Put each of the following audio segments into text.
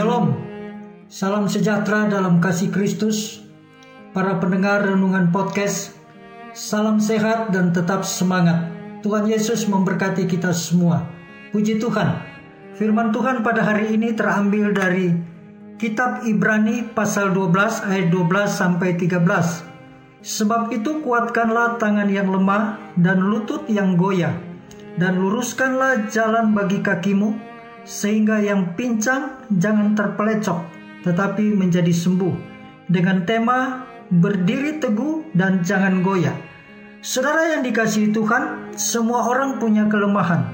Shalom, salam sejahtera dalam kasih Kristus. Para pendengar renungan podcast, salam sehat dan tetap semangat. Tuhan Yesus memberkati kita semua. Puji Tuhan. Firman Tuhan pada hari ini terambil dari Kitab Ibrani pasal 12 ayat 12 sampai 13. Sebab itu kuatkanlah tangan yang lemah dan lutut yang goyah dan luruskanlah jalan bagi kakimu sehingga yang pincang jangan terpelecok tetapi menjadi sembuh dengan tema berdiri teguh dan jangan goyah. Saudara yang dikasihi Tuhan, semua orang punya kelemahan.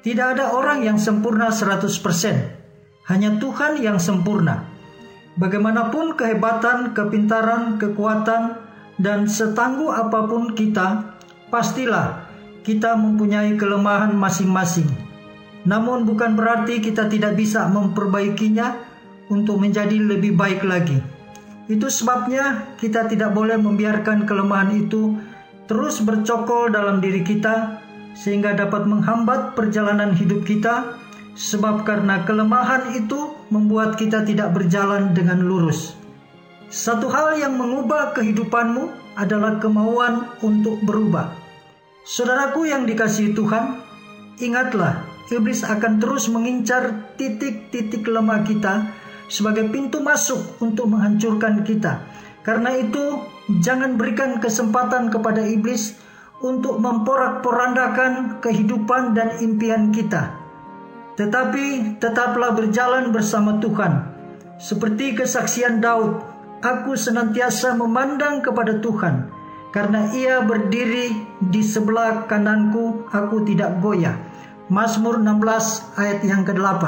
Tidak ada orang yang sempurna 100%. Hanya Tuhan yang sempurna. Bagaimanapun kehebatan, kepintaran, kekuatan, dan setangguh apa pun kita, pastilah kita mempunyai kelemahan masing-masing. Namun bukan berarti kita tidak bisa memperbaikinya untuk menjadi lebih baik lagi. Itu sebabnya kita tidak boleh membiarkan kelemahan itu terus bercokol dalam diri kita sehingga dapat menghambat perjalanan hidup kita sebab karena kelemahan itu membuat kita tidak berjalan dengan lurus. Satu hal yang mengubah kehidupanmu adalah kemauan untuk berubah. Saudaraku yang dikasihi Tuhan, ingatlah iblis akan terus mengincar titik-titik lemah kita sebagai pintu masuk untuk menghancurkan kita. Karena itu, jangan berikan kesempatan kepada iblis untuk memporak-porandakan kehidupan dan impian kita. Tetapi tetaplah berjalan bersama Tuhan. Seperti kesaksian Daud, aku senantiasa memandang kepada Tuhan. Karena ia berdiri di sebelah kananku, aku tidak goyah. Mazmur 16 ayat yang ke-8.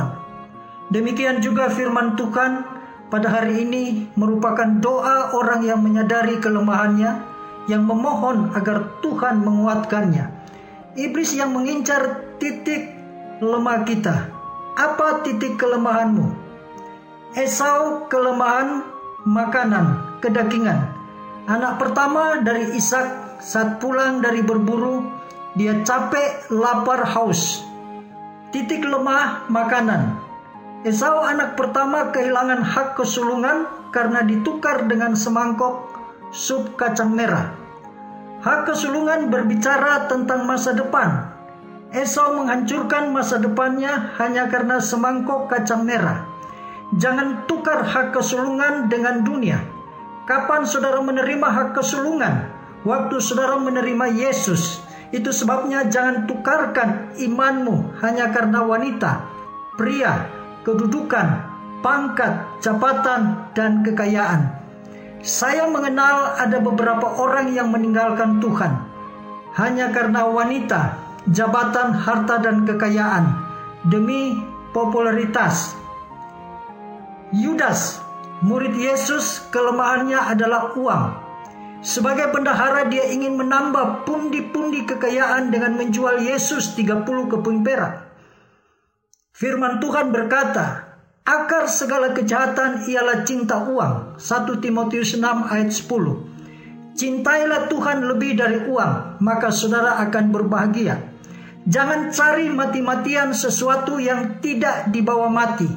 Demikian juga firman Tuhan pada hari ini merupakan doa orang yang menyadari kelemahannya yang memohon agar Tuhan menguatkannya. Iblis yang mengincar titik lemah kita. Apa titik kelemahanmu? Esau kelemahan makanan, kedagingan. Anak pertama dari Ishak saat pulang dari berburu dia capek, lapar, haus. Titik lemah makanan. Esau anak pertama kehilangan hak kesulungan karena ditukar dengan semangkok sup kacang merah. Hak kesulungan berbicara tentang masa depan. Esau menghancurkan masa depannya hanya karena semangkok kacang merah. Jangan tukar hak kesulungan dengan dunia. Kapan saudara menerima hak kesulungan? Waktu saudara menerima Yesus, itu sebabnya jangan tukarkan imanmu hanya karena wanita, pria, kedudukan, pangkat, jabatan, dan kekayaan. Saya mengenal ada beberapa orang yang meninggalkan Tuhan hanya karena wanita, jabatan, harta, dan kekayaan demi popularitas. Yudas, murid Yesus, kelemahannya adalah uang. Sebagai bendahara dia ingin menambah pundi-pundi kekayaan dengan menjual Yesus 30 keping perak. Firman Tuhan berkata, akar segala kejahatan ialah cinta uang. 1 Timotius 6 ayat 10. Cintailah Tuhan lebih dari uang, maka saudara akan berbahagia. Jangan cari mati-matian sesuatu yang tidak dibawa mati.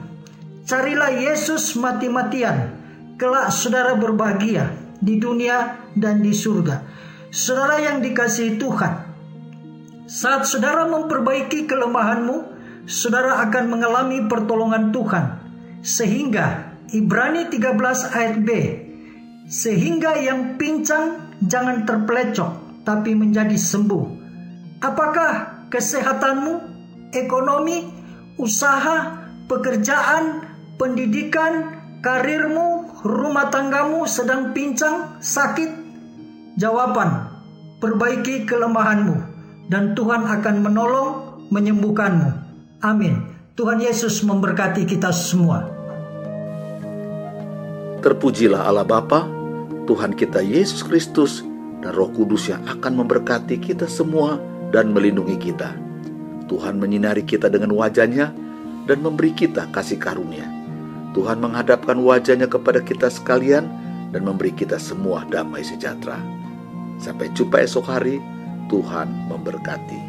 Carilah Yesus mati-matian, kelak saudara berbahagia di dunia dan di surga. Saudara yang dikasihi Tuhan, saat saudara memperbaiki kelemahanmu, saudara akan mengalami pertolongan Tuhan. Sehingga Ibrani 13 ayat B, sehingga yang pincang jangan terpelecok tapi menjadi sembuh. Apakah kesehatanmu, ekonomi, usaha, pekerjaan, pendidikan, karirmu, rumah tanggamu sedang pincang, sakit? Jawaban, perbaiki kelemahanmu dan Tuhan akan menolong menyembuhkanmu. Amin. Tuhan Yesus memberkati kita semua. Terpujilah Allah Bapa, Tuhan kita Yesus Kristus, dan Roh Kudus yang akan memberkati kita semua dan melindungi kita. Tuhan menyinari kita dengan wajahnya dan memberi kita kasih karunia Tuhan menghadapkan wajahnya kepada kita sekalian dan memberi kita semua damai sejahtera. Sampai jumpa esok hari, Tuhan memberkati.